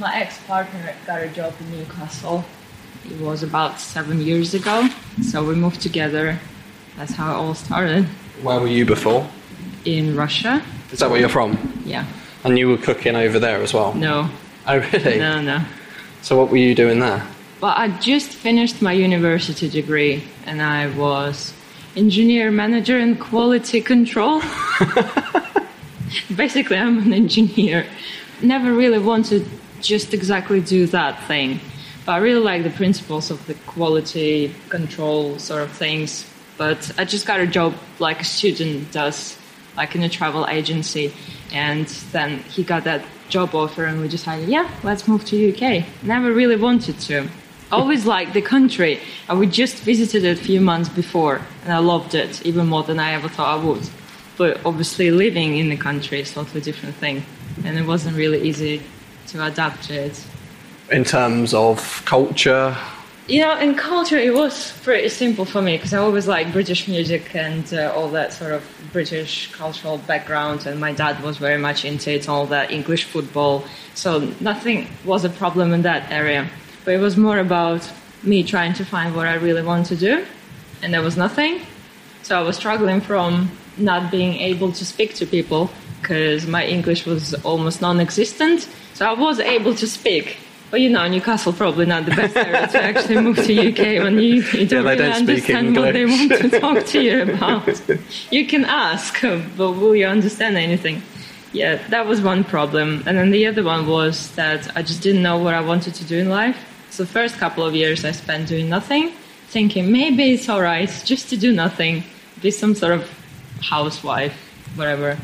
my ex-partner got a job in Newcastle. It was about seven years ago, so we moved together. That's how it all started. Where were you before? In Russia, Is that where you're from? yeah. And you were cooking over there as well? No, Oh, really? no, no. So what were you doing there? Well, I just finished my university degree, and I was engineer manager in quality control. Basically, I'm an engineer. Never really wanted just exactly do that thing, but I really like the principles of the quality control sort of things. But I just got a job like a student does, like in a travel agency, and then he got that job offer, and we decided, yeah, let's move to UK. Never really wanted to. Always liked the country. and we just visited it a few months before, and I loved it even more than I ever thought I would. But obviously, living in the country is totally different thing, and it wasn't really easy to adapt it. In terms of culture? You know, in culture, it was pretty simple for me because I always liked British music and uh, all that sort of British cultural background, and my dad was very much into it, all that English football. So nothing was a problem in that area. But it was more about me trying to find what I really want to do, and there was nothing. So I was struggling from not being able to speak to people because my English was almost non existent. So I was able to speak. But you know, Newcastle probably not the best area to actually move to UK when you, you don't they really don't understand what they want to talk to you about. you can ask, but will you understand anything? Yeah, that was one problem. And then the other one was that I just didn't know what I wanted to do in life. So the first couple of years I spent doing nothing, thinking maybe it's all right just to do nothing, be some sort of housewife, whatever,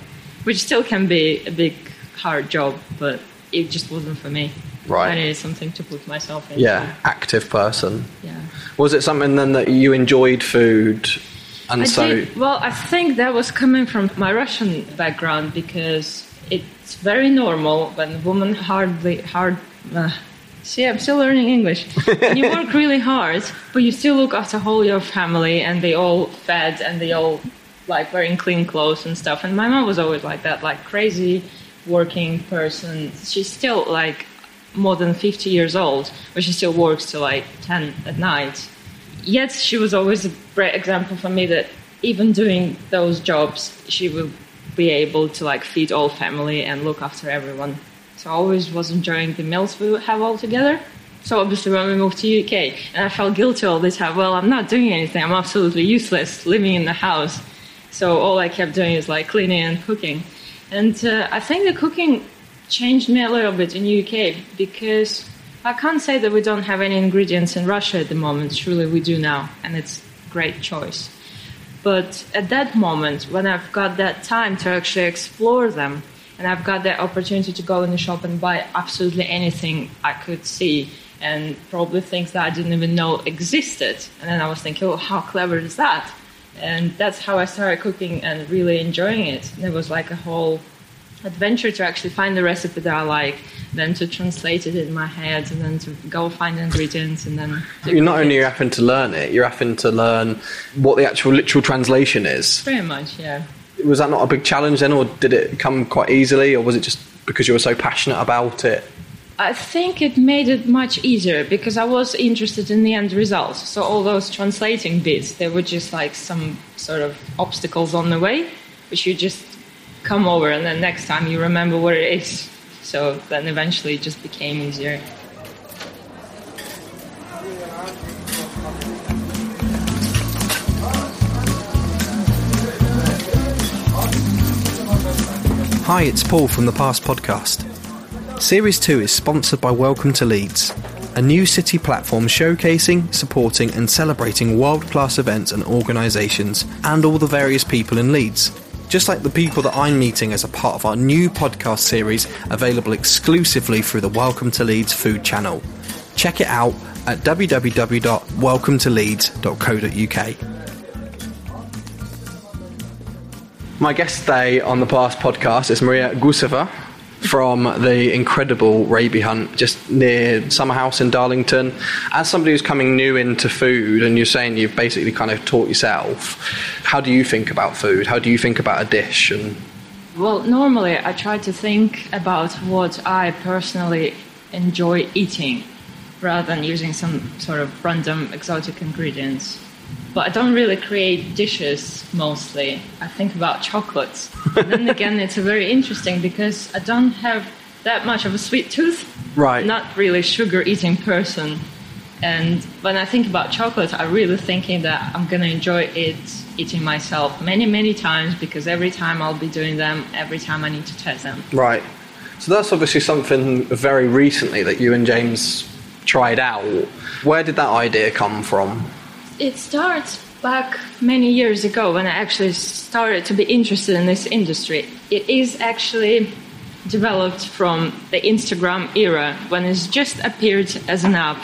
which still can be a big hard job, but it just wasn't for me. Right. I needed something to put myself in. Yeah, active person. Yeah. Was it something then that you enjoyed food? And I so, did, well, I think that was coming from my Russian background because it's very normal when women hardly hard. Uh, see, I'm still learning English. You work really hard, but you still look after whole your family, and they all fed and they all like wearing clean clothes and stuff. And my mom was always like that, like crazy working person. She's still like more than 50 years old, but she still works till like 10 at night. Yet she was always a great example for me that even doing those jobs she will be able to like feed all family and look after everyone. So i always was enjoying the meals we would have all together. So obviously when we moved to uk and i felt guilty all the time. Well i'm not doing anything. I'm absolutely useless living in the house so all i kept doing is like cleaning and cooking and uh, i think the cooking changed me a little bit in uk because I can't say that we don't have any ingredients in Russia at the moment. Surely we do now, and it's great choice. But at that moment, when I've got that time to actually explore them, and I've got that opportunity to go in the shop and buy absolutely anything I could see, and probably things that I didn't even know existed, and then I was thinking, oh, how clever is that? And that's how I started cooking and really enjoying it. And it was like a whole adventure to actually find the recipe that I like, then to translate it in my head, and then to go find the ingredients, and then. you're not only it. having to learn it, you're having to learn what the actual literal translation is. Pretty much, yeah. Was that not a big challenge then, or did it come quite easily, or was it just because you were so passionate about it? I think it made it much easier because I was interested in the end result. So all those translating bits, they were just like some sort of obstacles on the way, which you just come over, and then next time you remember what it is. So then eventually it just became easier. Hi, it's Paul from the Past Podcast. Series 2 is sponsored by Welcome to Leeds, a new city platform showcasing, supporting, and celebrating world class events and organisations, and all the various people in Leeds. Just like the people that I'm meeting as a part of our new podcast series, available exclusively through the Welcome to Leeds food channel. Check it out at www.welcometoleeds.co.uk. My guest today on the Past podcast is Maria Guseva from the incredible Raby Hunt just near Summerhouse in Darlington. As somebody who's coming new into food, and you're saying you've basically kind of taught yourself, how do you think about food? How do you think about a dish? And Well, normally I try to think about what I personally enjoy eating rather than using some sort of random exotic ingredients. But I don't really create dishes mostly. I think about chocolates. and then again, it's very interesting because I don't have that much of a sweet tooth. Right. Not really sugar eating person. And when I think about chocolate, I'm really thinking that I'm going to enjoy it eating myself many, many times because every time I'll be doing them, every time I need to test them. Right. So that's obviously something very recently that you and James tried out. Where did that idea come from? It starts back many years ago when I actually started to be interested in this industry. It is actually developed from the Instagram era when it's just appeared as an app.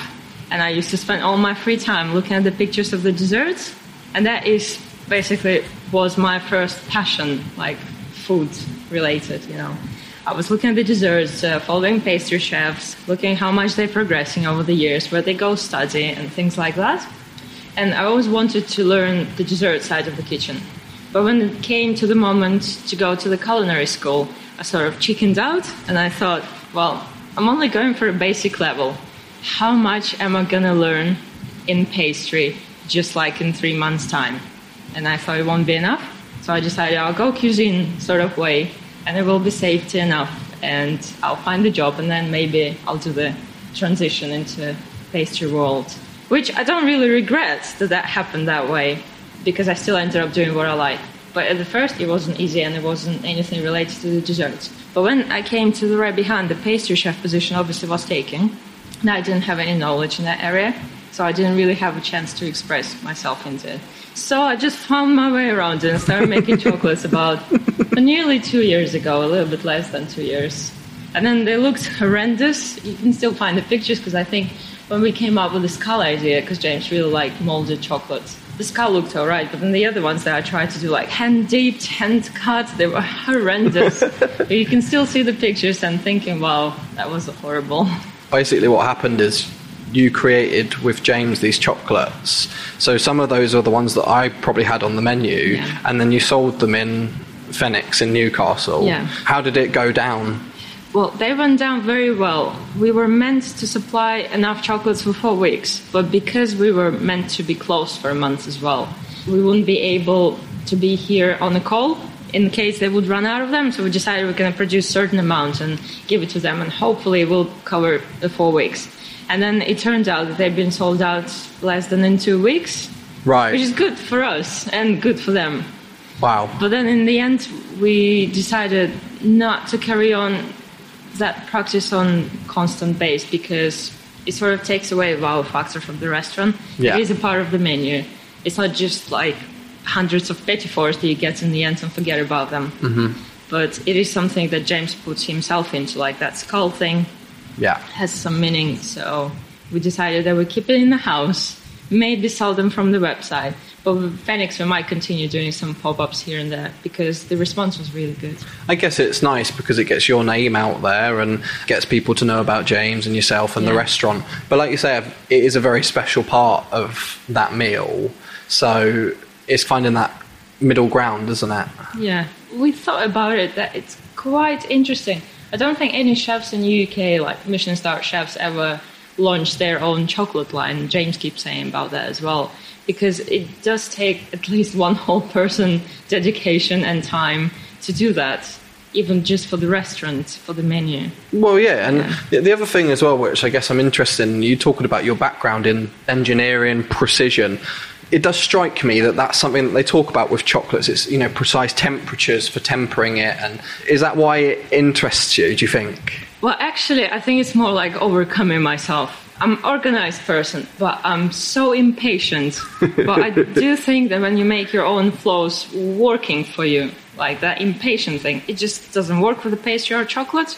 And I used to spend all my free time looking at the pictures of the desserts. And that is basically was my first passion, like food related, you know. I was looking at the desserts, uh, following pastry chefs, looking how much they're progressing over the years, where they go study, and things like that. And I always wanted to learn the dessert side of the kitchen. But when it came to the moment to go to the culinary school, I sort of chickened out, and I thought, well, I'm only going for a basic level. How much am I going to learn in pastry just like in three months' time? And I thought it won't be enough. So I decided I'll go cuisine sort of way and it will be safety enough and I'll find a job and then maybe I'll do the transition into pastry world which I don't really regret that that happened that way because I still ended up doing what I like but at the first it wasn't easy and it wasn't anything related to the desserts but when I came to the Raby Hunt the pastry chef position obviously was taken and I didn't have any knowledge in that area so I didn't really have a chance to express myself into it so I just found my way around it and started making chocolates about nearly two years ago, a little bit less than two years. And then they looked horrendous. You can still find the pictures because I think when we came up with this skull idea, because James really liked molded chocolates, the skull looked all right, but then the other ones that I tried to do, like hand dipped, hand cut, they were horrendous. you can still see the pictures and thinking, wow, that was horrible. Basically, what happened is you created with James these chocolates. So some of those are the ones that I probably had on the menu, Yeah. and then you sold them in Fenwick in Newcastle. Yeah. How did it go down? Well, they went down very well. We were meant to supply enough chocolates for four weeks, but because we were meant to be closed for a month as well, we wouldn't be able to be here on the call in case they would run out of them. So we decided we're going to produce certain amount and give it to them, and hopefully we'll cover the four weeks. And then it turned out that they've been sold out less than in two weeks, Right. which is good for us and good for them. wow. But then in the end, we decided not to carry on that practice on constant base because it sort of takes away wow factor from the restaurant. Yeah. It is a part of the menu. It's not just like hundreds of petit fours that you get in the end and forget about them. Mm-hmm. But it is something that James puts himself into, like that skull thing Yeah. has some meaning. So we decided that we keep it in the house, maybe sell them from the website. But with Fenwick, we might continue doing some pop ups here and there because the response was really good. I guess it's nice because it gets your name out there and gets people to know about James and yourself and the restaurant. But like you say, it is a very special part of that meal. So it's finding that middle ground, isn't it? Yeah, we thought about it that it's quite interesting. I don't think any chefs in the UK, like Michelin star chefs, ever launched their own chocolate line. James keeps saying about that as well, because it does take at least one whole person dedication and time to do that, even just for the restaurant, for the menu. Well, yeah, and Yeah. The, the other thing as well, which I guess I'm interested in, you talking about your background in engineering, precision. It does strike me that that's something that they talk about with chocolates. It's you know precise temperatures for tempering it, and is that why it interests you? Do you think? Well, actually, I think it's more like overcoming myself. I'm an organized person, but I'm so impatient. but I do think that when you make your own flows working for you, like that impatient thing, it just doesn't work with the pastry or chocolate.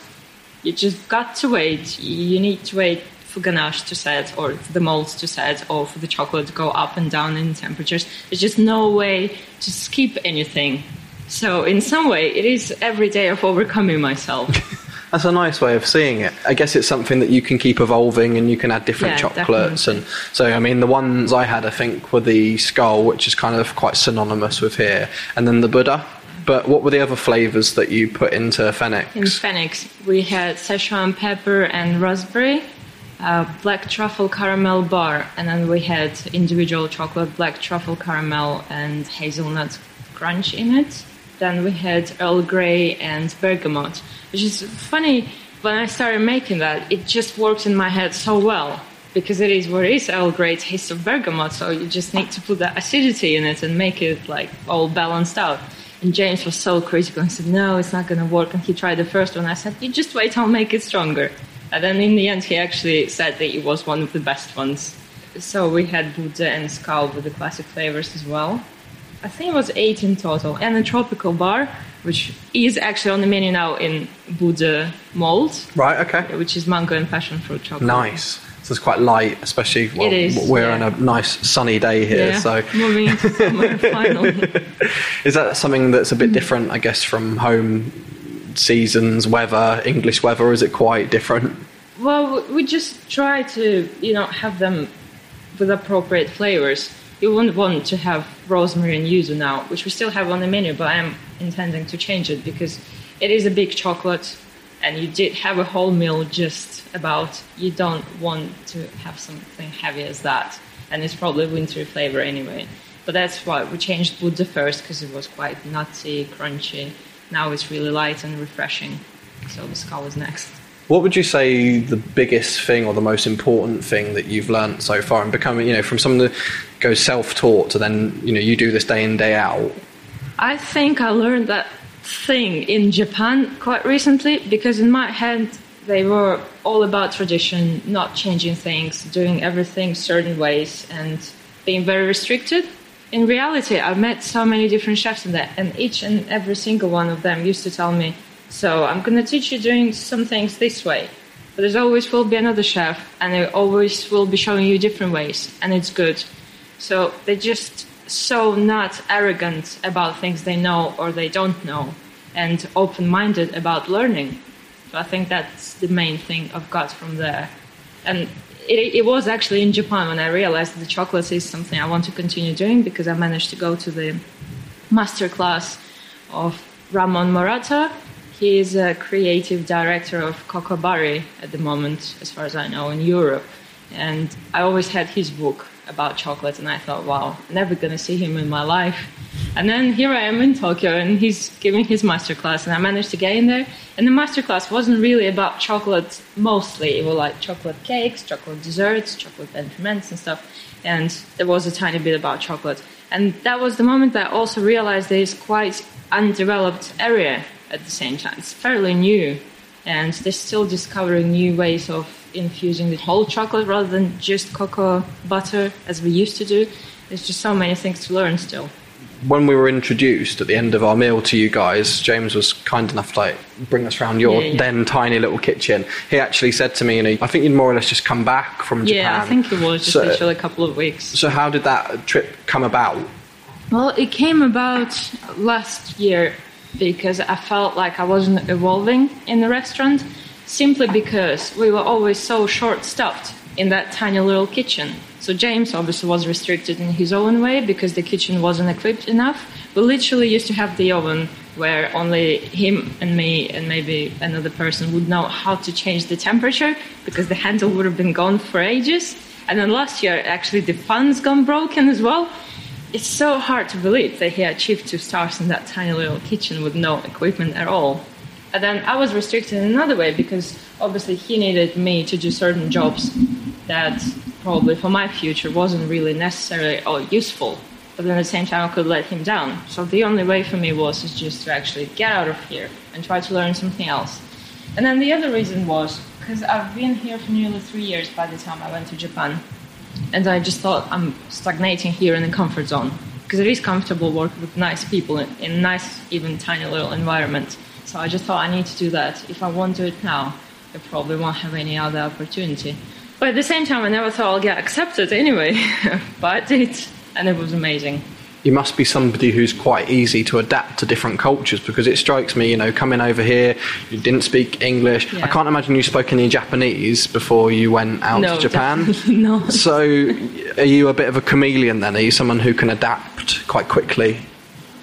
You just got to wait. You need to wait for ganache to set, or for the molds to set, or for the chocolate to go up and down in temperatures. There's just no way to skip anything. So, in some way, it is every day of overcoming myself. That's a nice way of seeing it. I guess it's something that you can keep evolving and you can add different Yeah, chocolates. And so, I mean, the ones I had, I think, were the skull, which is kind of quite synonymous with here, and then the Buddha. But what were the other flavors that you put into Fenwick? In Fenwick, we had Szechuan pepper and raspberry, uh, black truffle caramel bar, and then we had individual chocolate, black truffle caramel, and hazelnut crunch in it. Then we had Earl Grey and bergamot, which is funny. When I started making that, it just worked in my head so well because it is what is Earl Grey taste of bergamot. So you just need to put that acidity in it and make it like all balanced out. And James was so critical and said, "No, it's not going to work." And he tried the first one. I said, "You just wait, I'll make it stronger." And then in the end, he actually said that it was one of the best ones. So we had Buddha and Skull with the classic flavors as well. I think it was eight in total, and a tropical bar, which is actually on the menu now in Buddha mold, Right, okay. which is mango and passion fruit chocolate. Nice. So it's quite light, especially well, is, we're yeah. on a nice sunny day here. Yeah, So moving into summer finally. is that something that's a bit Mm-hmm. different, I guess, from home seasons, weather, English weather? Is it quite different? Well, we just try to, you know, have them with appropriate flavors. You wouldn't want to have rosemary and yuzu now, which we still have on the menu, but I am intending to change it because it is a big chocolate, and you did have a whole meal just about. You don't want to have something heavy as that, and it's probably wintry flavor anyway. But that's why we changed Buddha first because it was quite nutty, crunchy. Now it's really light and refreshing. So the skull is next. What would you say the biggest thing or the most important thing that you've learned so far and becoming, you know, from someone that goes self-taught to then, you know, you do this day in day out? I think I learned that thing in Japan quite recently because in my head they were all about tradition, not changing things, doing everything certain ways, and being very restricted. In reality, I've met so many different chefs in and each and every single one of them used to tell me, "So I'm going to teach you doing some things this way." But there's always will be another chef, and they always will be showing you different ways, and it's good. So they're just so not arrogant about things they know or they don't know, and open minded about learning. So I think that's the main thing I've got from there. And it, it was actually in Japan when I realized that the chocolate is something I want to continue doing because I managed to go to the master class of Ramon Morató. He is a creative director of Cacao Barry at the moment, as far as I know, in Europe. And I always had his book about chocolate, and I thought, wow, never gonna see him in my life. And then here I am in Tokyo, and he's giving his masterclass, and I managed to get in there. And the masterclass wasn't really about chocolate mostly. It was like chocolate cakes, chocolate desserts, chocolate entremets, and stuff. And there was a tiny bit about chocolate. And that was the moment that I also realized there is quite undeveloped area at the same time. It's fairly new, and they're still discovering new ways of infusing the whole chocolate rather than just cocoa butter as we used to do. There's just so many things to learn still. When we were introduced at the end of our meal to you guys, James was kind enough to like bring us around your Yeah, yeah. then tiny little kitchen. He actually said to me, you know, I think you'd more or less just come back from Japan. Yeah, I think it was just So- literally a couple of weeks. So how did that trip come about? Well, it came about last year because I felt like I wasn't evolving in the restaurant simply because we were always so short stuffed in that tiny little kitchen. So James obviously was restricted in his own way because the kitchen wasn't equipped enough. We literally used to have the oven where only him and me and maybe another person would know how to change the temperature because the handle would have been gone for ages. And then last year, actually, the fan's gone broken as well. It's so hard to believe that he achieved two stars in that tiny little kitchen with no equipment at all. And then I was restricted in another way because obviously he needed me to do certain jobs that probably for my future wasn't really necessarily or useful. But then at the same time, I could let him down. So the only way for me was is just to actually get out of here and try to learn something else. And then the other reason was because I've been here for nearly three years by the time I went to Japan and I just thought I'm stagnating here in the comfort zone because it is comfortable working with nice people in, in nice, even tiny little environment. So I just thought I need to do that. If I won't do it now, I probably won't have any other opportunity. But at the same time, I never thought I'll get accepted anyway. but I did, and it was amazing. You must be somebody who's quite easy to adapt to different cultures because it strikes me, you know, coming over here, you didn't speak English. I can't imagine you spoke any Japanese before you went out no, to Japan. not. So, are you a bit of a chameleon then? Are you someone who can adapt quite quickly?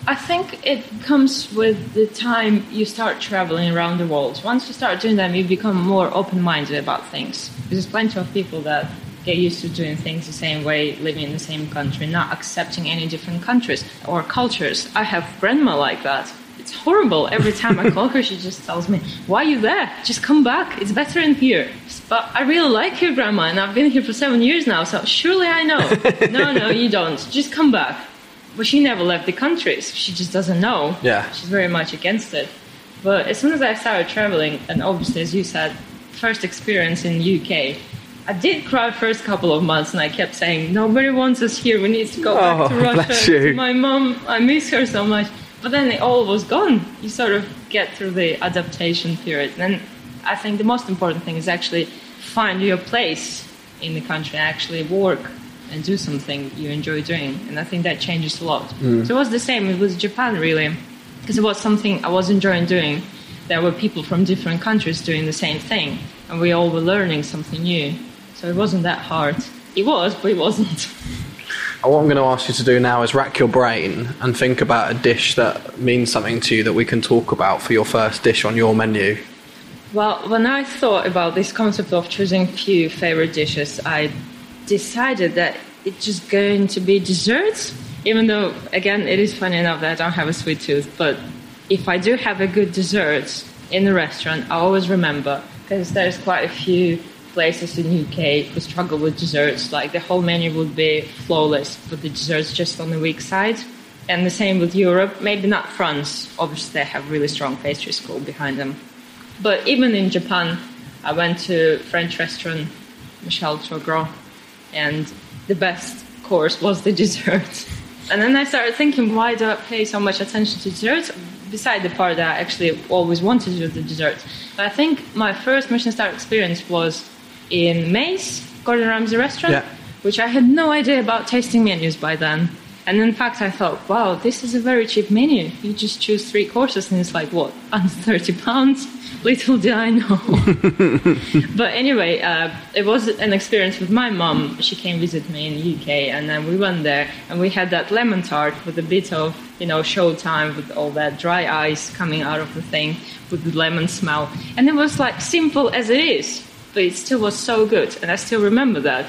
I think it comes with the time you start traveling around the world. Once you start doing that, you become more open minded about things. There's plenty of people that get used to doing things the same way, living in the same country, not accepting any different countries or cultures. I have grandma like that. It's horrible. Every time I call her, she just tells me, Why are you there? Just come back. It's better in here. But I really like your grandma, and I've been here for seven years now, so surely I know. no, no, you don't. Just come back. But she never left the country. So she just doesn't know. Yeah. She's very much against it. But as soon as I started traveling, and obviously, as you said, first experience in UK, I did cry first couple of months, and I kept saying, "Nobody wants us here. We need to go back to Oh, Russia." my mom, I miss her so much. But then it all was gone. You sort of get through the adaptation period. And I think the most important thing is actually find your place in the country, actually work and do something you enjoy doing. And I think that changes a lot. Hmm. So it was the same with Japan, really, because it was something I was enjoying doing. There were people from different countries doing the same thing, and we all were learning something new. So it wasn't that hard. It was, but it wasn't. What I'm going to ask you to do now is rack your brain and think about a dish that means something to you that we can talk about for your first dish on your menu. Well, when I thought about this concept of choosing a few favorite dishes, I decided that it's just going to be desserts. Even though, again, it is funny enough that I don't have a sweet tooth, but if I do have a good dessert in the restaurant, I always remember because there's quite a few places in UK who struggle with desserts. Like the whole menu would be flawless, but the desserts just on the weak side. And the same with Europe. Maybe not France. Obviously, they have really strong pastry school behind them. But even in Japan, I went to French restaurant Michel Troisgros, and the best course was the dessert. And then I started thinking, why do I pay so much attention to desserts? Beside the part that I actually always wanted to do the desserts. But I think my first Michelin star experience was in Maze, Gordon Ramsay restaurant, Yeah. which I had no idea about tasting menus by then. And in fact, I thought, wow, this is a very cheap menu. You just choose three courses, and it's like what under thirty pounds. Little did I know. but anyway, uh, it was an experience with my mom. She came visit me in the UK, and then we went there, and we had that lemon tart with a bit of you know showtime with all that dry ice coming out of the thing with the lemon smell, and it was like simple as it is, but it still was so good, and I still remember that.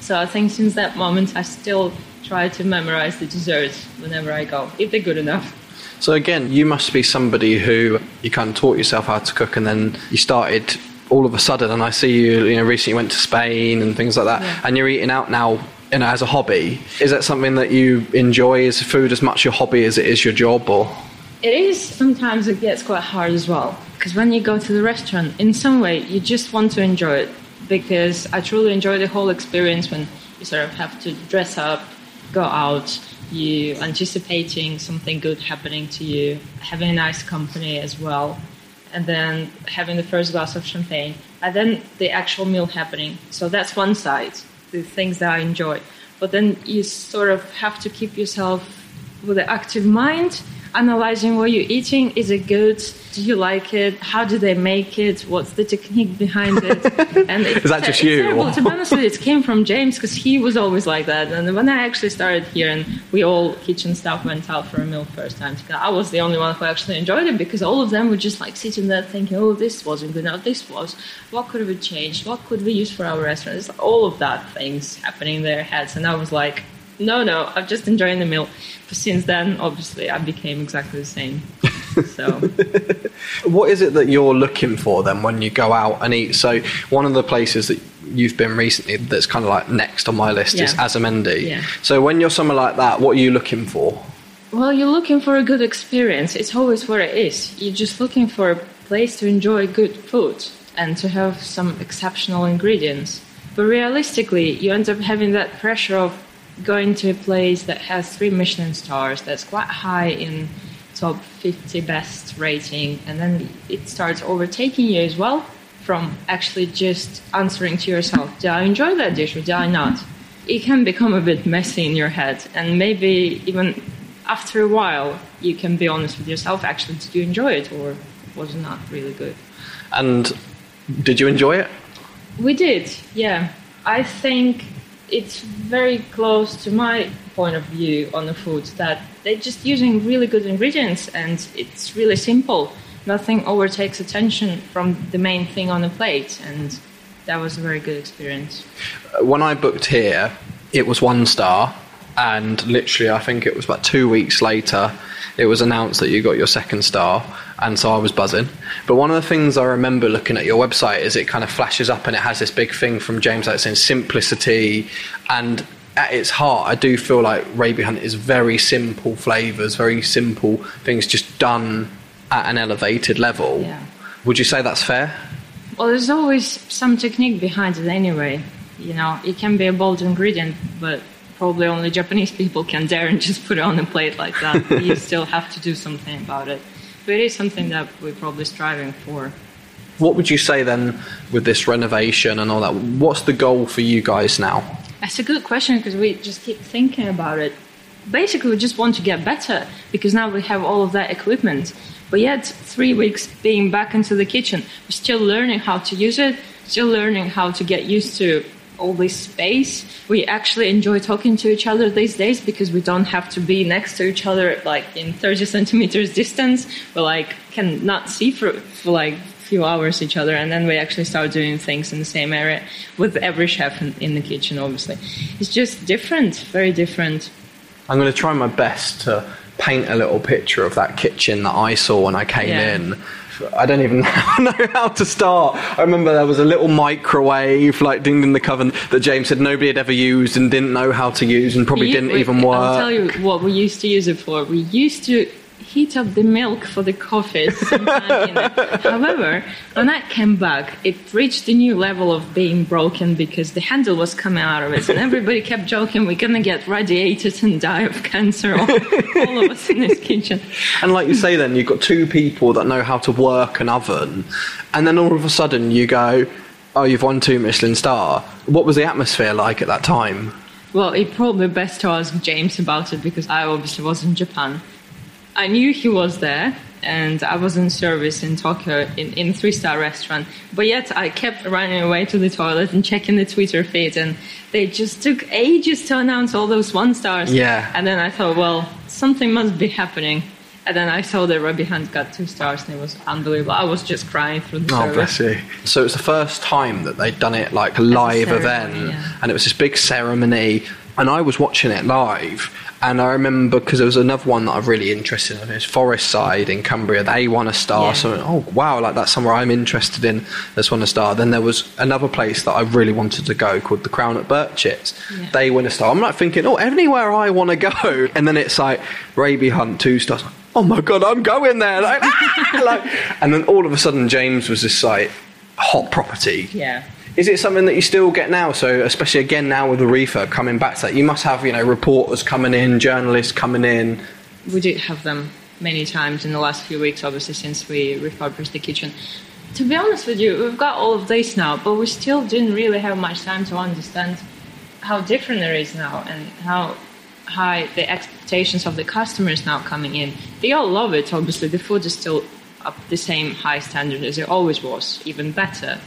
So I think since that moment, I still try to memorize the desserts whenever I go, if they're good enough. So again, you must be somebody who you kind of taught yourself how to cook, and then you started all of a sudden. And I see you, you know, recently went to Spain and things like that, Yeah. and you're eating out now, you know, as a hobby. Is that something that you enjoy? Is food as much your hobby as it is your job, or? It is sometimes it gets quite hard as well because when you go to the restaurant, in some way you just want to enjoy it because I truly enjoy the whole experience when you sort of have to dress up, go out, you anticipating something good happening to you, having a nice company as well, and then having the first glass of champagne, and then the actual meal happening. So that's one side, the things that I enjoy. But then you sort of have to keep yourself with an active mind, analyzing what you're eating. Is it good? Do you like it? How do they make it? What's the technique behind it? And it's, Is that just you, terrible. To be honest, it came from James because he was always like that. And when I actually started here and we all kitchen staff went out for a meal first time together, I was the only one who actually enjoyed it because all of them were just like sitting there thinking, "Oh, this wasn't good. Now this was. What could we change? What could we use for our restaurant?" It's all of that things happening in their heads, and I was like. No, no, I'm just enjoying the meal. But since then, obviously, I became exactly the same. So, What is it that you're looking for then when you go out and eat? So one of the places that you've been recently that's kind of like next on my list is Azurmendi. Yeah. So when you're somewhere like that, what are you looking for? well, you're looking for a good experience. It's always what it is. You're just looking for a place to enjoy good food and to have some exceptional ingredients. But realistically, you end up having that pressure of going to a place that has three Michelin stars, that's quite high in top 50 best rating, and then it starts overtaking you as well from actually just answering to yourself, did I enjoy that dish or did I not? It can become a bit messy in your head, and maybe even after a while, you can be honest with yourself, actually, did you enjoy it or was it not really good? And did you enjoy it? We did, yeah. I think it's very close to my point of view on the food that they're just using really good ingredients and it's really simple. Nothing overtakes attention from the main thing on the plate, and that was a very good experience. When I booked here, it was one star, and literally, I think it was about two weeks later, it was announced that you got your second star, and so I was buzzing. But one of the things I remember looking at your website is it kind of flashes up and it has this big thing from James like saying simplicity, and at its heart, I do feel like Raby Hunt is very simple flavors, very simple things, just done at an elevated level. Yeah. Would you say that's fair? Well, there's always some technique behind it anyway. You know, it can be a bold ingredient, but probably only Japanese people can dare and just put it on a plate like that. you still have to do something about it. But it is something that we're probably striving for. What would you say then with this renovation and all that? What's the goal for you guys now? That's a good question because we just keep thinking about it. Basically, we just want to get better because now we have all of that equipment. But yet, three weeks being back into the kitchen, we're still learning how to use it, still learning how to get used to all this space. We actually enjoy talking to each other these days because we don't have to be next to each other like in 30 centimeters distance. We like can not see for, for like few hours each other and then we actually start doing things in the same area with every chef in, in the kitchen obviously it's just different very different i'm going to try my best to paint a little picture of that kitchen that i saw when i came Yeah. in I don't even know how to start. I remember there was a little microwave, like ding in the coven, that James said nobody had ever used and didn't know how to use and probably We- didn't we- even work. I'll tell you what we used to use it for. We used to heat up the milk for the coffee. sometime in it. However, when I came back, it reached a new level of being broken because the handle was coming out of it, and everybody kept joking we're gonna get radiated and die of cancer, all, all of us in this kitchen. And like you say, then you've got two people that know how to work an oven, and then all of a sudden you go, "Oh, you've won two Michelin star." What was the atmosphere like at that time? Well, it probably best to ask James about it because I obviously was in Japan. I knew he was there, and I was in service in Tokyo in, in a three star restaurant. But yet I kept running away to the toilet and checking the Twitter feed, and they just took ages to announce all those one stars. Yeah. And then I thought, well, something must be happening. And then I saw that Raby Hunt got two stars, and it was unbelievable. I was just crying through the Oh, service. bless you. So it was the first time that they'd done it like a live ceremony, event, yeah. and it was this big ceremony. And I was watching it live, and I remember because there was another one that I'm really interested in. It's Forest Side in Cumbria. They won a star. Yeah. So oh wow, like that's somewhere I'm interested in. That's won a star. Then there was another place that I really wanted to go called the Crown at Birchett. Yeah. They win a star. I'm like thinking, oh, anywhere I want to go. And then it's like Raby Hunt two stars. Oh my god, I'm going there! Like, ah! like, and then all of a sudden, James was this like hot property. Yeah. Is it something that you still get now? So, especially again now with the refurb coming back to that, you must have you know reporters coming in, journalists coming in. We did have them many times in the last few weeks, obviously, since we refurbished the kitchen. To be honest with you, we've got all of this now, but we still didn't really have much time to understand how different it is now and how high the expectations of the customers now coming in. They all love it, obviously. The food is still up the same high standard as it always was, even better.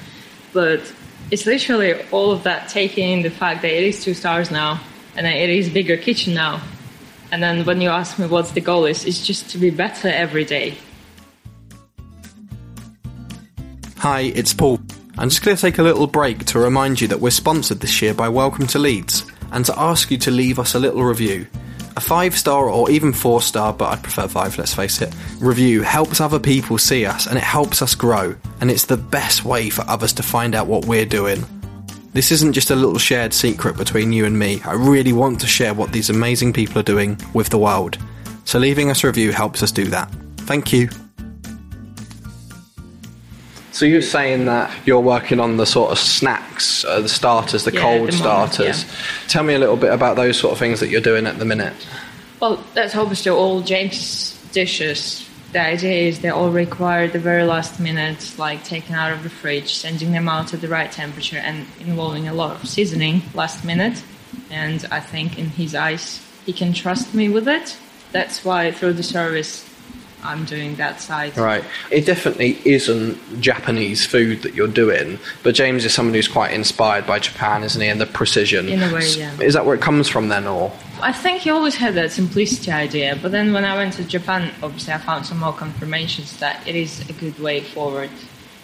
But it's literally all of that taking in the fact that it is two stars now and it is bigger kitchen now. And then when you ask me what's the goal is, it's just to be better every day. Hi, it's Paul. I'm just going to take a little break to remind you that we're sponsored this year by Welcome to Leeds and to ask you to leave us a little review. A five star or even four star, but I'd prefer five, let's face it, review helps other people see us and it helps us grow, and it's the best way for others to find out what we're doing. This isn't just a little shared secret between you and me. I really want to share what these amazing people are doing with the world. So leaving us a review helps us do that. Thank you. So you're saying that you're working on the sort of snacks, uh, the starters, the Yeah, cold the starters. yeah. Tell me a little bit about those sort of things that you're doing at the minute. Well, that's obviously all James' dishes. The idea is they all require the very last minute, like taken out of the fridge, sending them out at the right temperature, and involving a lot of seasoning last minute. And I think in his eyes, he can trust me with it. That's why through the service, I'm doing that side. Right. It definitely isn't Japanese food that you're doing, but James is someone who's quite inspired by Japan, isn't he? And the precision. In a way, yeah. Is that where it comes from then, or? I think he always had that simplicity idea, but then when I went to Japan, obviously I found some more confirmations that it is a good way forward,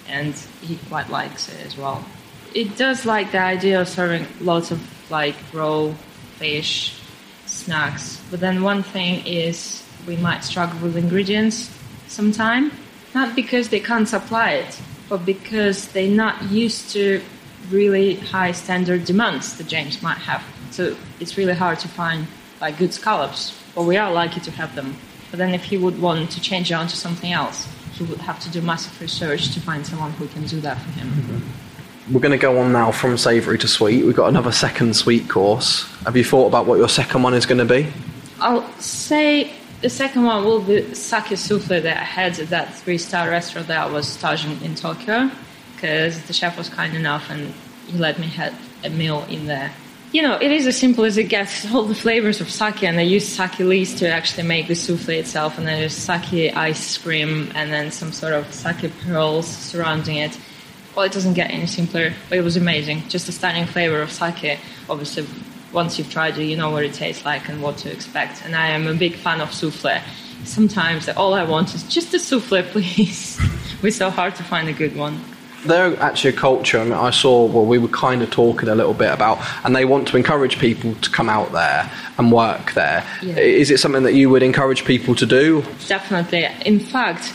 and he quite likes it as well. It does like the idea of serving lots of like raw fish, snacks, but then one thing is we might struggle with ingredients sometime, not because they can't supply it, but because they're not used to really high standard demands that James might have. So it's really hard to find like good scallops, but we are lucky to have them. But then if he would want to change it onto something else, he would have to do massive research to find someone who can do that for him. Mm-hmm. We're going to go on now from savoury to sweet. We've got another second sweet course. Have you thought about what your second one is going to be? I'll say the second one will be sake souffle that I had at that three star restaurant that I was staging in Tokyo because the chef was kind enough and he let me have a meal in there. You know, it is as simple as it gets. All the flavors of sake, and they use sake leaves to actually make the souffle itself, and then there's sake ice cream, and then some sort of sake pearls surrounding it. Well, it doesn't get any simpler, but it was amazing. Just a stunning flavor of sake. Obviously, once you've tried it, you know what it tastes like and what to expect. And I am a big fan of souffle. Sometimes all I want is just a souffle, please. We're so hard to find a good one. They're actually a culture. I, mean, I saw, well, we were kind of talking a little bit about, and they want to encourage people to come out there and work there. Yeah. Is it something that you would encourage people to do? Definitely. In fact,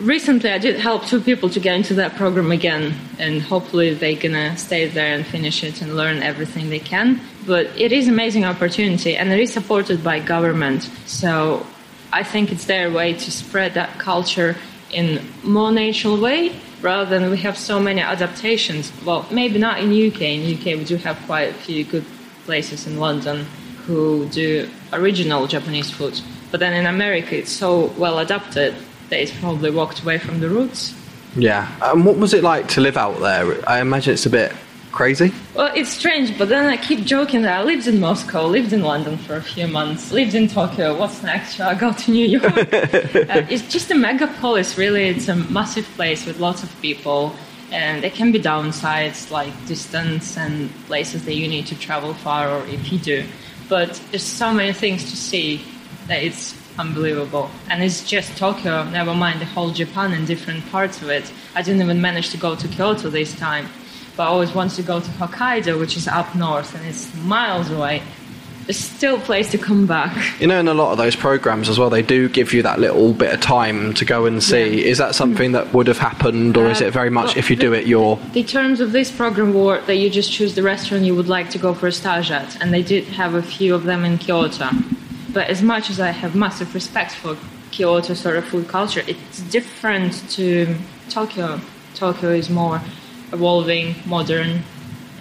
recently I did help two people to get into that program again, and hopefully they're gonna stay there and finish it and learn everything they can. But it is amazing opportunity, and it is supported by government. So I think it's their way to spread that culture in more natural way rather than we have so many adaptations. Well, maybe not in UK. In UK, we do have quite a few good places in London who do original Japanese food. But then in America, it's so well adapted that it's probably walked away from the roots. Yeah. And what was it like to live out there? I imagine it's a bit crazy. Well, it's strange, but then I keep joking that I lived in Moscow, lived in London for a few months, lived in Tokyo. What's next? Shall I go to New York? uh, it's just a megapolis, really. It's a massive place with lots of people, and there can be downsides like distance and places that you need to travel far, or if you do. But there's so many things to see that it's unbelievable. And it's just Tokyo, never mind the whole Japan and different parts of it. I didn't even manage to go to Kyoto this time but I always wanted to go to Hokkaido, which is up north and it's miles away. There's still a place to come back. You know, in a lot of those programs as well, they do give you that little bit of time to go and see. Yeah. Is that something that would have happened, or is Uh, it very much well, if you do it, you're. The terms of this program were that you just choose the restaurant you would like to go for a stage at, and they did have a few of them in Kyoto. But as much as I have massive respect for Kyoto sort of food culture, it's different to Tokyo. Tokyo is more evolving, modern,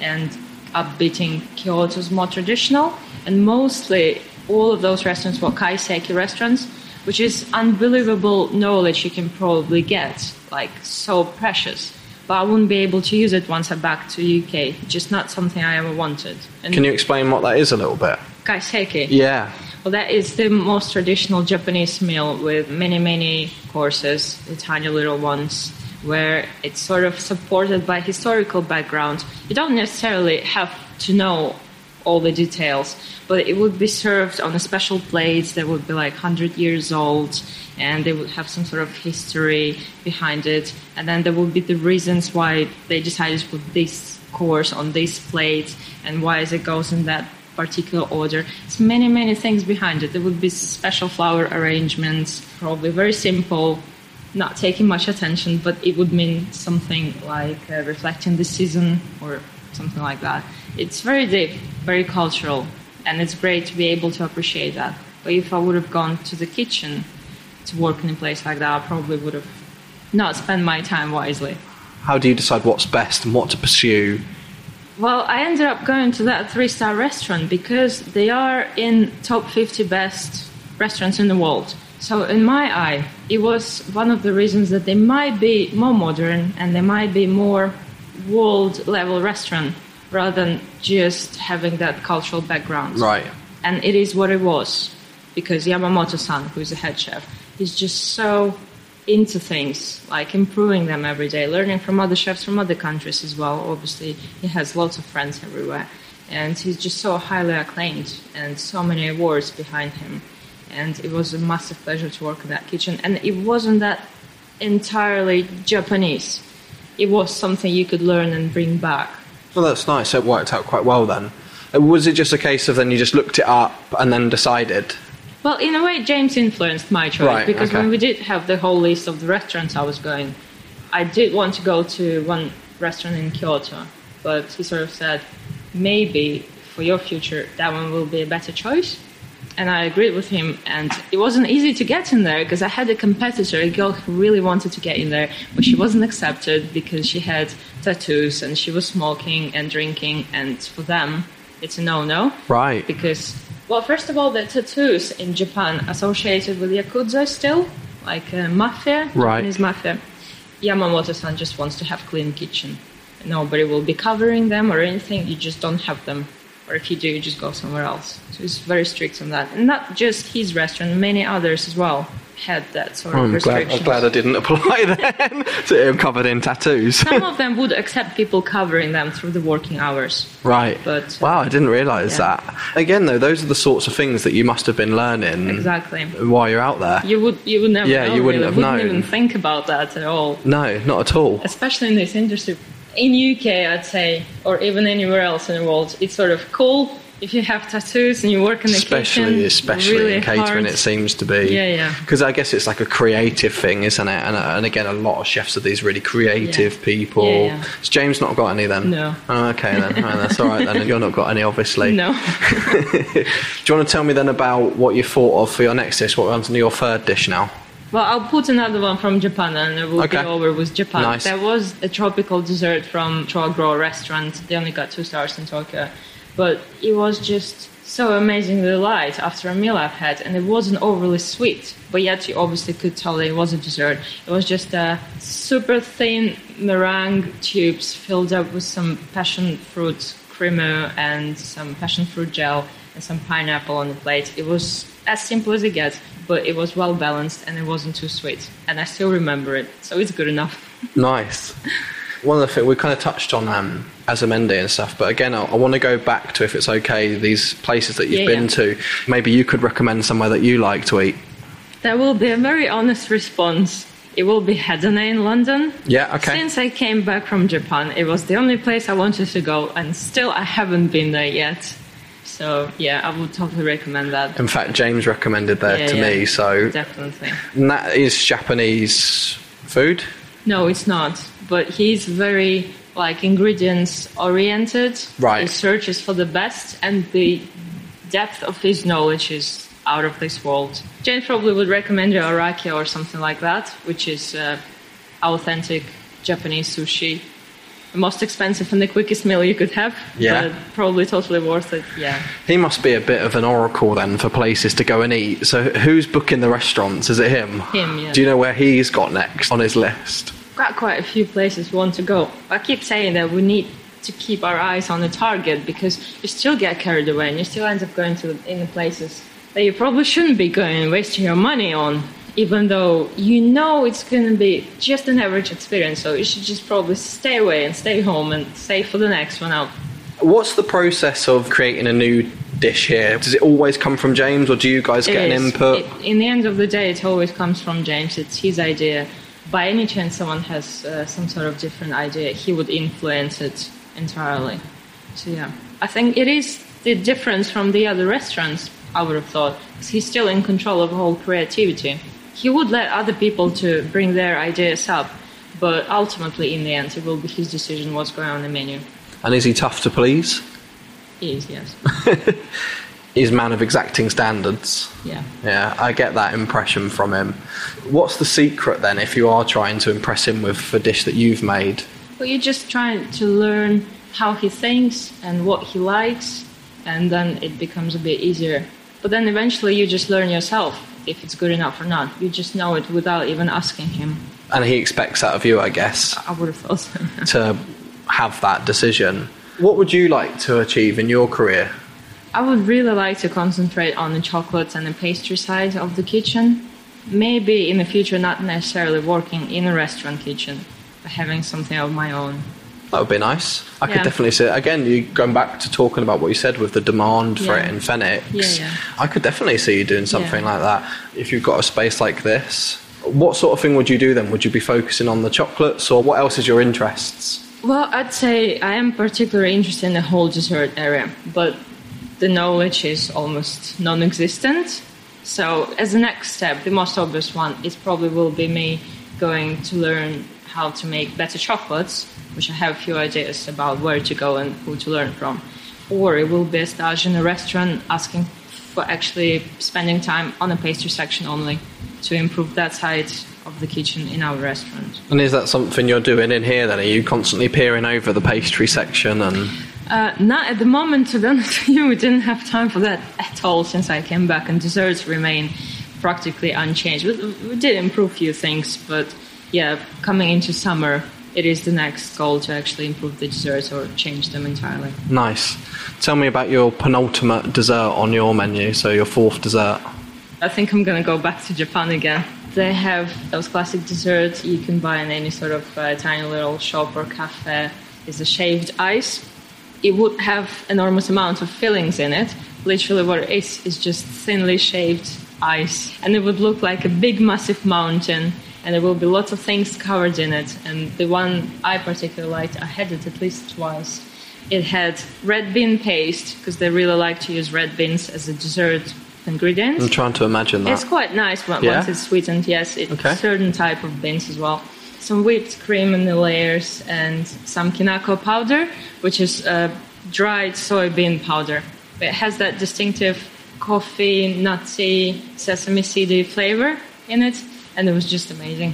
and upbeating. Kyoto's more traditional, and mostly all of those restaurants were kaiseki restaurants, which is unbelievable knowledge you can probably get, like so precious. But I wouldn't be able to use it once I'm back to UK. Just not something I ever wanted. And Can you explain what that is a little bit? kaiseki? Yeah. Well, that is the most traditional Japanese meal with many, many courses, the tiny little ones, where it's sort of supported by historical background. You don't necessarily have to know all the details, but it would be served on a special plate that would be like 100 years old, and they would have some sort of history behind it, and then there would be the reasons why they decided to put this course on this plate and why it goes in that particular order. It's many, many things behind it. There would be special flower arrangements, probably very simple, not taking much attention, but it would mean something like uh, reflecting the season or something like that. It's very deep, very cultural, and it's great to be able to appreciate that. But if I would have gone to the kitchen to work in a place like that, I probably would have not spent my time wisely. How do you decide what's best and what to pursue? Well, I ended up going to that three star restaurant because they are in top 50 best restaurants in the world. So, in my eye, it was one of the reasons that they might be more modern and they might be more world level restaurant rather than just having that cultural background. Right. And it is what it was because Yamamoto san, who is the head chef, is just so into things, like improving them every day, learning from other chefs from other countries as well. Obviously, he has lots of friends everywhere, and he's just so highly acclaimed and so many awards behind him. And it was a massive pleasure to work in that kitchen. And it wasn't that entirely Japanese. It was something you could learn and bring back. Well, that's nice. It worked out quite well then. Was it just a case of then you just looked it up and then decided? Well, in a way, James influenced my choice Right, because okay. when we did have the whole list of the restaurants I was going, I did want to go to one restaurant in Kyoto, but he sort of said, maybe for your future, that one will be a better choice. And I agreed with him, and it wasn't easy to get in there because I had a competitor, a girl who really wanted to get in there, but she wasn't accepted because she had tattoos and she was smoking and drinking, and for them, it's a no-no Right. because well first of all the tattoos in japan associated with yakuza still like uh, mafia. Right. japanese mafia. Yamamoto-san just wants to have clean kitchen. Nobody will be covering them or anything. You just don't have them. Or if you do you just go somewhere else. So he's very strict on that. And not just his restaurant many others as well had that sort of I'm glad, restriction I'm glad I didn't apply then to him covered in tattoos. some of them would accept people covering them through the working hours right. But- uh, wow, I didn't realise Yeah. that. Again, though, those are the sorts of things that you must have been learning exactly while you're out there. you would you would never Yeah, know, you wouldn't really. have wouldn't known. even think about that at all No, not at all. especially in this industry. In UK, I'd say, or even anywhere else in the world, it's sort of cool if you have tattoos and you work in the Especially, kitchen. especially really in catering, hard. it seems to be. Yeah, yeah. Because I guess it's like a creative thing, isn't it? And, and again, a lot of chefs are these really creative Yeah. people. Yeah, yeah. Has James not got any then? No. Oh, okay then. Oh, that's all right then. You're not got any, obviously. No. Do you want to tell me then about what you thought of for your next dish? What runs on your third dish now? Well, I'll put another one from Japan and it will Okay. be over with Japan. Nice. There was a tropical dessert from Troisgros restaurant. They only got two stars in Tokyo. But it was just so amazingly light after a meal I've had and it wasn't overly sweet. But yet you obviously could tell that it was a dessert. It was just a super thin meringue tubes filled up with some passion fruit creamer and some passion fruit gel and some pineapple on the plate. It was as simple as it gets, but it was well balanced and it wasn't too sweet. And I still remember it, so it's good enough. Nice. One of the things we kind of touched on um, Azurmendi and stuff, but again, I, I want to go back to if it's okay, these places that you've Yeah, been yeah. to. Maybe you could recommend somewhere that you like to eat. There will be a very honest response. It will be Hedone in London. Yeah, okay. Since I came back from Japan, it was the only place I wanted to go, and still I haven't been there yet. So yeah, I would totally recommend that. In fact, James recommended that Yeah, to yeah. me, so Definitely. and that is Japanese food. No, it's not. But he's very like ingredients oriented. Right. He searches for the best, and the depth of his knowledge is out of this world. Jane probably would recommend you Araki or something like that, which is uh, authentic Japanese sushi. The most expensive and the quickest meal you could have. Yeah. But probably totally worth it. Yeah. He must be a bit of an oracle then for places to go and eat. So who's booking the restaurants? Is it him? Him, yeah. Do you know where he's got next on his list? Got quite a few places we want to go. I keep saying that we need to keep our eyes on the target because you still get carried away and you still end up going to in the places that you probably shouldn't be going and wasting your money on. Even though you know it's going to be just an average experience, so you should just probably stay away and stay home and save for the next one out. What's the process of creating a new dish here? Does it always come from James, or do you guys It get an input? It- in the end of the day, it always comes from James. It's his idea. By any chance, someone has uh, some sort of different idea, he would influence it entirely. So yeah, I think it is the difference from the other restaurants. I would have thought he's still in control of whole creativity. He would let other people to bring their ideas up, but ultimately, in the end, it will be his decision what's going on the menu. and is he tough to please? He is, yes, He's a man of exacting standards. yeah. Yeah, I get that impression from him. What's the secret then if you are trying to impress him with a dish that you've made? Well, you're just trying to learn how he thinks and what he likes, and then it becomes a bit easier. But then eventually you just learn yourself if it's good enough or not. You just know it without even asking him. And he expects that of you, I guess, I would have thought so. to have that decision. What would you like to achieve in your career? I would really like to concentrate on the chocolates and the pastry side of the kitchen. maybe in the future not necessarily working in a restaurant kitchen, but having something of my own. That would be nice. I Yeah. could definitely see it. Again, you going back to talking about what you said with the demand for Yeah. it in Fenwick. Yeah, yeah. I could definitely see you doing something like that. If you've got a space like this, what sort of thing would you do then? Would you be focusing on the chocolates or what else is your interests? Well, I'd say I am particularly interested in the whole dessert area, but the knowledge is almost non existent. So, as the next step, the most obvious one is probably will be me going to learn how to make better chocolates, which I have a few ideas about where to go and who to learn from. Or it will be a stage in a restaurant asking for actually spending time on a pastry section only to improve that side of the kitchen in our restaurant. And is that something you're doing in here then? Are you constantly peering over the pastry section and Uh, not at the moment, to be honest with you. We didn't have time for that at all since I came back, and desserts remain practically unchanged. We, we did improve a few things, but yeah, coming into summer, it is the next goal to actually improve the desserts or change them entirely. nice? Tell me about your penultimate dessert on your menu, so your fourth dessert. I think I'm gonna go back to Japan again. They have those classic desserts you can buy in any sort of uh, tiny little shop or cafe. It's a shaved ice. It would have enormous amount of fillings in it. Literally, what it is is just thinly shaved ice, and it would look like a big, massive mountain. And there will be lots of things covered in it. And the one I particularly liked, I had it at least twice. It had red bean paste because they really like to use red beans as a dessert ingredient. I'm trying to imagine that. It's quite nice when, Yeah? once it's sweetened. Yes, it's Okay. a certain type of beans as well. Some whipped cream in the layers and some kinako powder, which is uh, dried soybean powder. It has that distinctive coffee, nutty, sesame seedy flavor in it, and it was just amazing.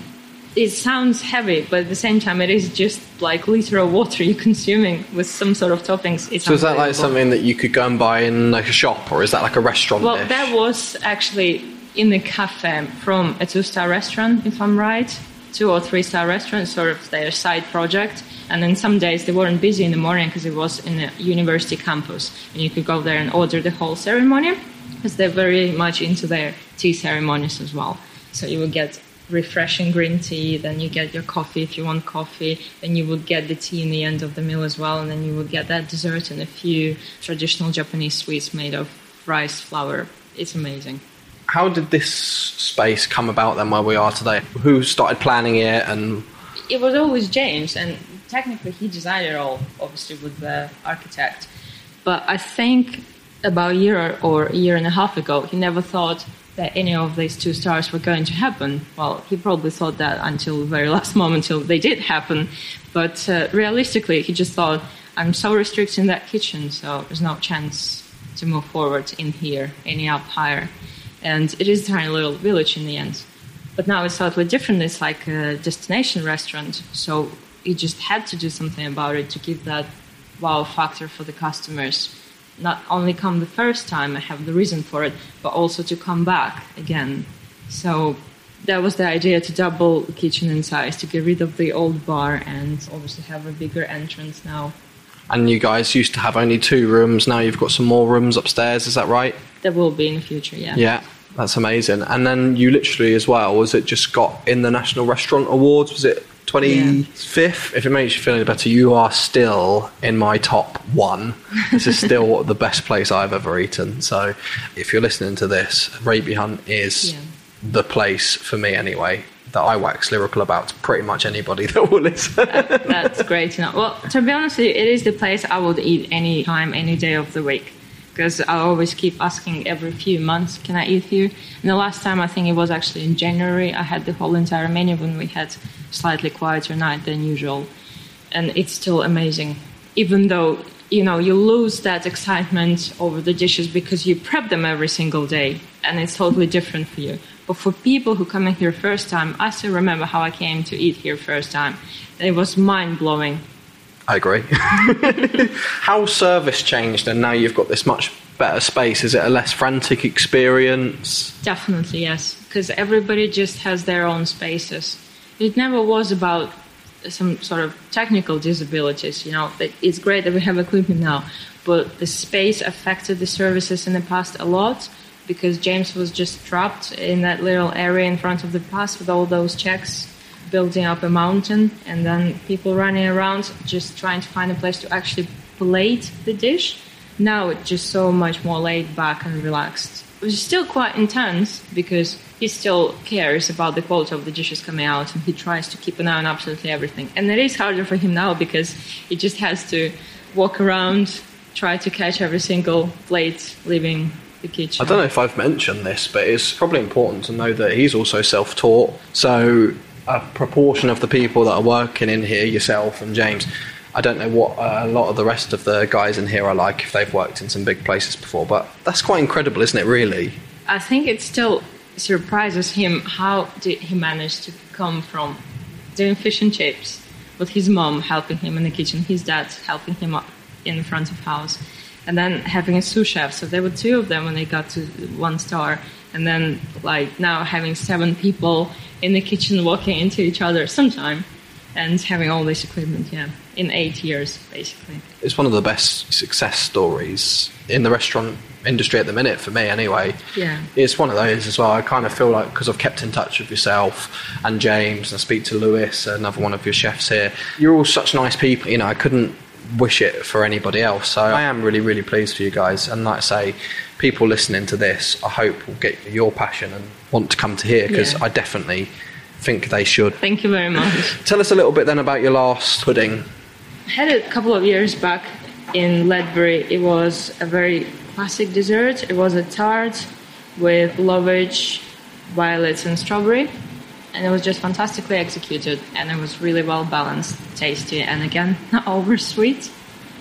It sounds heavy, but at the same time, it is just like liter of water you're consuming with some sort of toppings. It's so is that like something that you could go and buy in like a shop, or is that like a restaurant Well, dish? that was actually in the cafe from a two-star restaurant, if I'm right, two or three-star restaurants sort of their side project. And then some days they weren't busy in the morning because it was in a university campus, and you could go there and order the whole ceremony because they're very much into their tea ceremonies as well. So you would get refreshing green tea, then you get your coffee if you want coffee, then you would get the tea in the end of the meal as well, and then you would get that dessert and a few traditional Japanese sweets made of rice flour. It's amazing. How did this space come about then where we are today? Who started planning it and It was always James, and technically he designed it all, obviously with the architect. But I think about a year or a year and a half ago, he never thought that any of these two stars were going to happen. Well, he probably thought that until the very last moment, until they did happen. But uh, realistically, he just thought, I'm so restricted in that kitchen, so there's no chance to move forward in here, any up higher. And it is a tiny little village in the end. But now it's totally different. It's like a destination restaurant. So you just had to do something about it to give that wow factor for the customers. Not only come the first time, I have the reason for it, but also to come back again. So that was the idea to double the kitchen in size, to get rid of the old bar and obviously have a bigger entrance now. and you guys used to have only two rooms, now you've got some more rooms upstairs, is that right? That will be in the future, yeah. Yeah. That's amazing. And then you literally as well, was it just got in the National Restaurant Awards? Was it 25th? If it makes you feel any better, you are still in my top one. This is still the best place I've ever eaten. So if you're listening to this, Raby Hunt is Yeah. the place for me anyway. That I wax lyrical about to pretty much anybody that will listen. That's great to know. Well, to be honest with you, it is the place I would eat any time, any day of the week. Because I always keep asking every few months, can I eat here? And the last time I think it was actually in January, I had the whole entire menu when we had slightly quieter night than usual. And it's still amazing. Even though, you know, you lose that excitement over the dishes because you prep them every single day and it's totally different for you. But for people who come in here first time, I still remember how I came to eat here first time. It was mind blowing. I agree. How service changed, and now you've got this much better space. Is it a less frantic experience? Definitely, yes. Because everybody just has their own spaces. It never was about some sort of technical disabilities, you know. That It's great that we have equipment now, but the space affected the services in the past a lot. because James was just trapped in that little area in front of the pass with all those checks building up a mountain and then people running around just trying to find a place to actually plate the dish. Now it's just so much more laid back and relaxed. It's still quite intense because he still cares about the quality of the dishes coming out and he tries to keep an eye on absolutely everything. And it is harder for him now because he just has to walk around, try to catch every single plate leaving the kitchen. I don't know if I've mentioned this, but it's probably important to know that he's also self taught. So, a proportion of the people that are working in here, yourself and James, I don't know what uh, a lot of the rest of the guys in here are like if they've worked in some big places before, but that's quite incredible, isn't it, really? I think it still surprises him how did he manage to come from doing fish and chips with his mom helping him in the kitchen, his dad helping him up in front of house, and then having a sous chef. So there were two of them when they got to one star, and then like now having seven people in the kitchen walking into each other sometime and having all this equipment, yeah, in eight years basically. It's one of the best success stories in the restaurant industry at the minute for me anyway. Yeah. it's one of those as well. I kind of feel like because i've kept in touch with yourself and james and I speak to lewis another one of your chefs here. You're all such nice people you know i couldn't wish it for anybody else. So i am really really pleased for you guys. And like i say people listening to this i hope will get your passion and want to come to here because Yeah. i definitely think they should Thank you very much. tell us a little bit then about your last pudding I had it a couple of years back in Ledbury. It was a very classic dessert. It was a tart with lovage, violets, and strawberry. And it was just fantastically executed, and it was really well balanced, tasty, and again, not over sweet.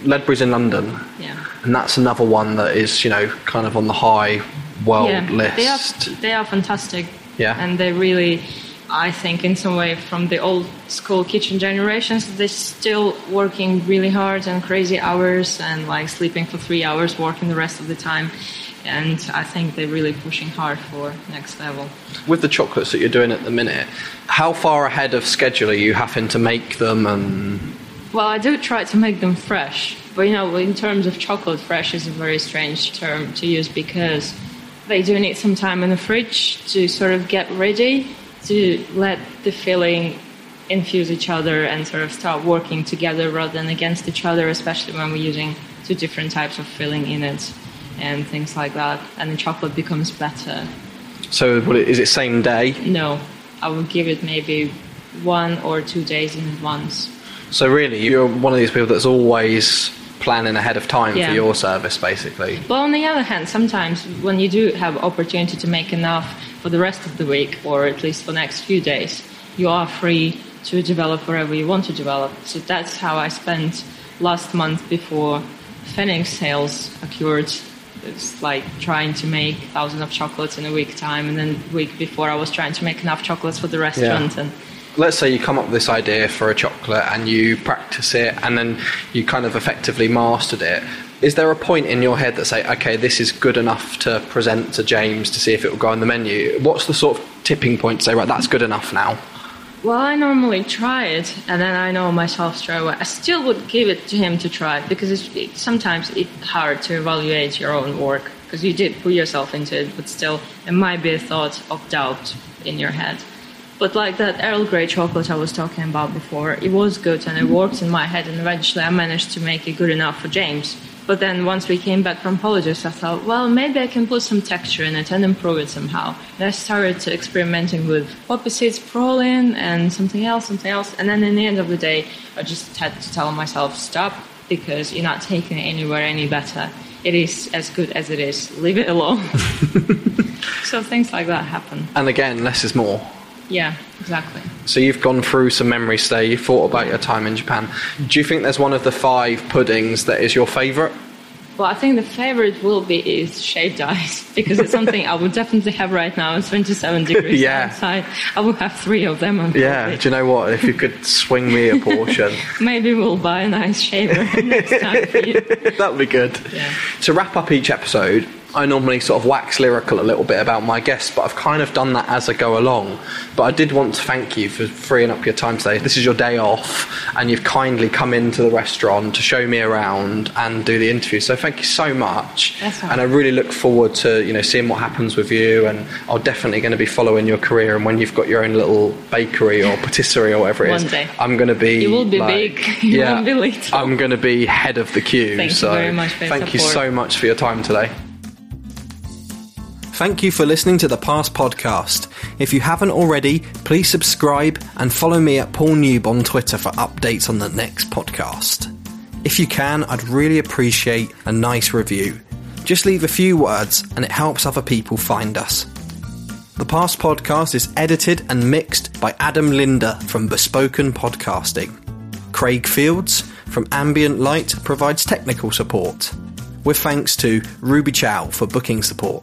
Ledbury's in london Yeah. and that's another one that is you know kind of on the high world yeah, list They are, they are fantastic. Yeah. And they really, I think, in some way, from the old school kitchen generations, they're still working really hard and crazy hours and like sleeping for three hours, working the rest of the time. And I think they're really pushing hard for next level. with the chocolates that you're doing at the minute how far ahead of schedule are you having to make them and Well, I do try to make them fresh, but you know, in terms of chocolate, fresh is a very strange term to use because they do need some time in the fridge to sort of get ready to let the filling infuse each other and sort of start working together rather than against each other, especially when we're using two different types of filling in it and things like that. And the chocolate becomes better. so what it- is it same day No, I would give it maybe one or two days in advance. So really you're one of these people that's always planning ahead of time Yeah. for your service basically But on the other hand, sometimes when you do have opportunity to make enough for the rest of the week, or at least for the next few days, you are free to develop wherever you want to develop. So that's how I spent last month before Fenwick sales occurred. It's like trying to make thousands of chocolates in a week time, and then the week before I was trying to make enough chocolates for the restaurant. And let's say you come up with this idea for a chocolate and you practice it and then you kind of effectively mastered it is there a point in your head that say okay this is good enough to present to james to see if it will go on the menu what's the sort of tipping point to say right that's good enough now Well, I normally try it, and then I know myself straight away. I still would give it to him to try because it's, it, sometimes it's hard to evaluate your own work because you did put yourself into it, but still, there might be a thought of doubt in your head. But like that Earl Grey chocolate I was talking about before, it was good and it worked in my head, and eventually I managed to make it good enough for James. But then once we came back from holidays, I thought, well, maybe I can put some texture in it and improve it somehow. And I started experimenting with poppy seeds, praline, and something else, something else. And then in the end of the day, I just had to tell myself, stop, because you're not taking it anywhere any better. It is as good as it is. Leave it alone. so things like that happen. and again less is more Yeah, exactly. so you've gone through some memories stay you've thought about your time in japan do you think there's one of the five puddings that is your favorite Well, I think the favorite will be is shaved ice because it's something I would definitely have right now. It's 27 degrees Yeah. outside. I will have three of them. On yeah probably. do you know what if you could swing me a portion Maybe we'll buy an ice shaver next time for you. That'd be good. Yeah. To wrap up each episode, I normally sort of wax lyrical a little bit about my guests, but I've kind of done that as I go along. But I did want to thank you for freeing up your time today. This is your day off, and you've kindly come into the restaurant to show me around and do the interview. So thank you so much. That's and I really look forward to you know seeing what happens with you, and I'm definitely going to be following your career. And when you've got your own little bakery or patisserie or whatever it is, One day. I'm going to be. You will be like- big. You yeah, won't be little. I'm going to be head of the queue. Thank you very much thank you so much for your time today. Thank you for listening to the Past Podcast. If you haven't already, please subscribe and follow me at Paul Newb on Twitter for updates on the next podcast. If you can, I'd really appreciate a nice review. Just leave a few words and it helps other people find us. The Past Podcast is edited and mixed by Adam Linder from Bespoken Podcasting. Craig Fields from Ambient Light provides technical support. With thanks to Ruby Chow for booking support.